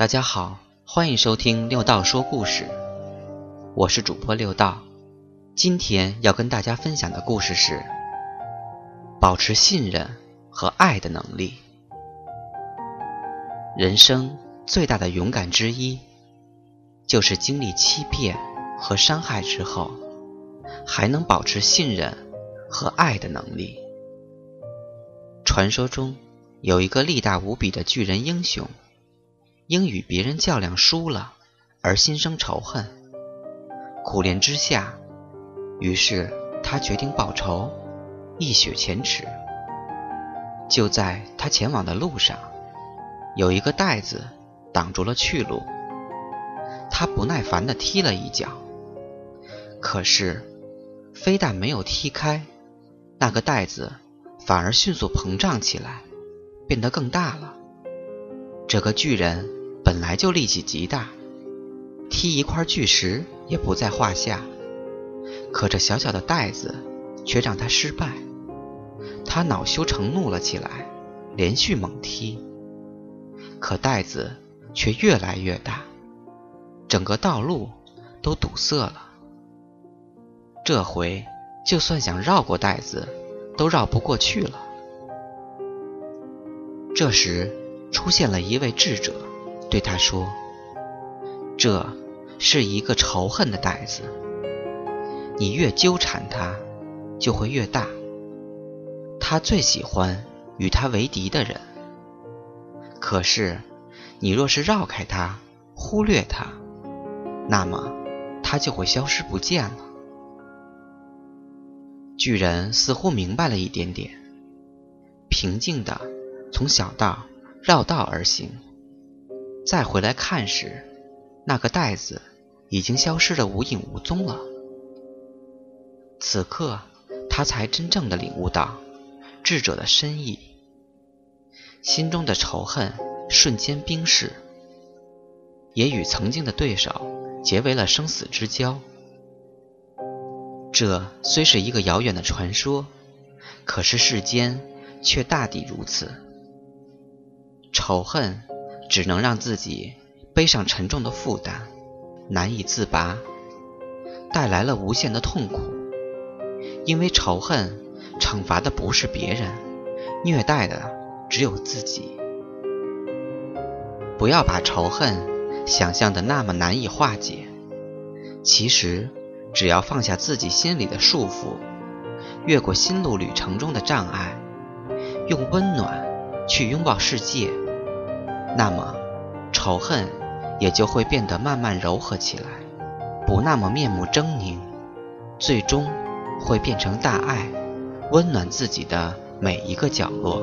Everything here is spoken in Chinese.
大家好，欢迎收听六道说故事，我是主播六道。今天要跟大家分享的故事是保持信任和爱的能力。人生最大的勇敢之一，就是经历欺骗和伤害之后，还能保持信任和爱的能力。传说中有一个力大无比的巨人英雄。因与别人较量输了而心生仇恨，苦练之下，于是他决定报仇，一雪前耻。就在他前往的路上，有一个袋子挡住了去路，他不耐烦地踢了一脚，可是非但没有踢开，那个袋子反而迅速膨胀起来，变得更大了。这个巨人。本来就力气极大，踢一块巨石也不在话下。可这小小的袋子却让他失败，他恼羞成怒了起来，连续猛踢。可袋子却越来越大，整个道路都堵塞了。这回就算想绕过袋子，都绕不过去了。这时出现了一位智者。对他说：“这是一个仇恨的袋子，你越纠缠它，就会越大。他最喜欢与他为敌的人。可是，你若是绕开它，忽略它，那么它就会消失不见了。”巨人似乎明白了一点点，平静地从小道绕道而行。再回来看时，那个袋子已经消失得无影无踪了。此刻，他才真正的领悟到智者的深意，心中的仇恨瞬间冰释，也与曾经的对手结为了生死之交。这虽是一个遥远的传说，可是世间却大抵如此。仇恨。只能让自己背上沉重的负担，难以自拔，带来了无限的痛苦。因为仇恨惩罚的不是别人，虐待的只有自己。不要把仇恨想象的那么难以化解，其实只要放下自己心里的束缚，越过心路旅程中的障碍，用温暖去拥抱世界。那么，仇恨也就会变得慢慢柔和起来，不那么面目狰狞，最终会变成大爱，温暖自己的每一个角落。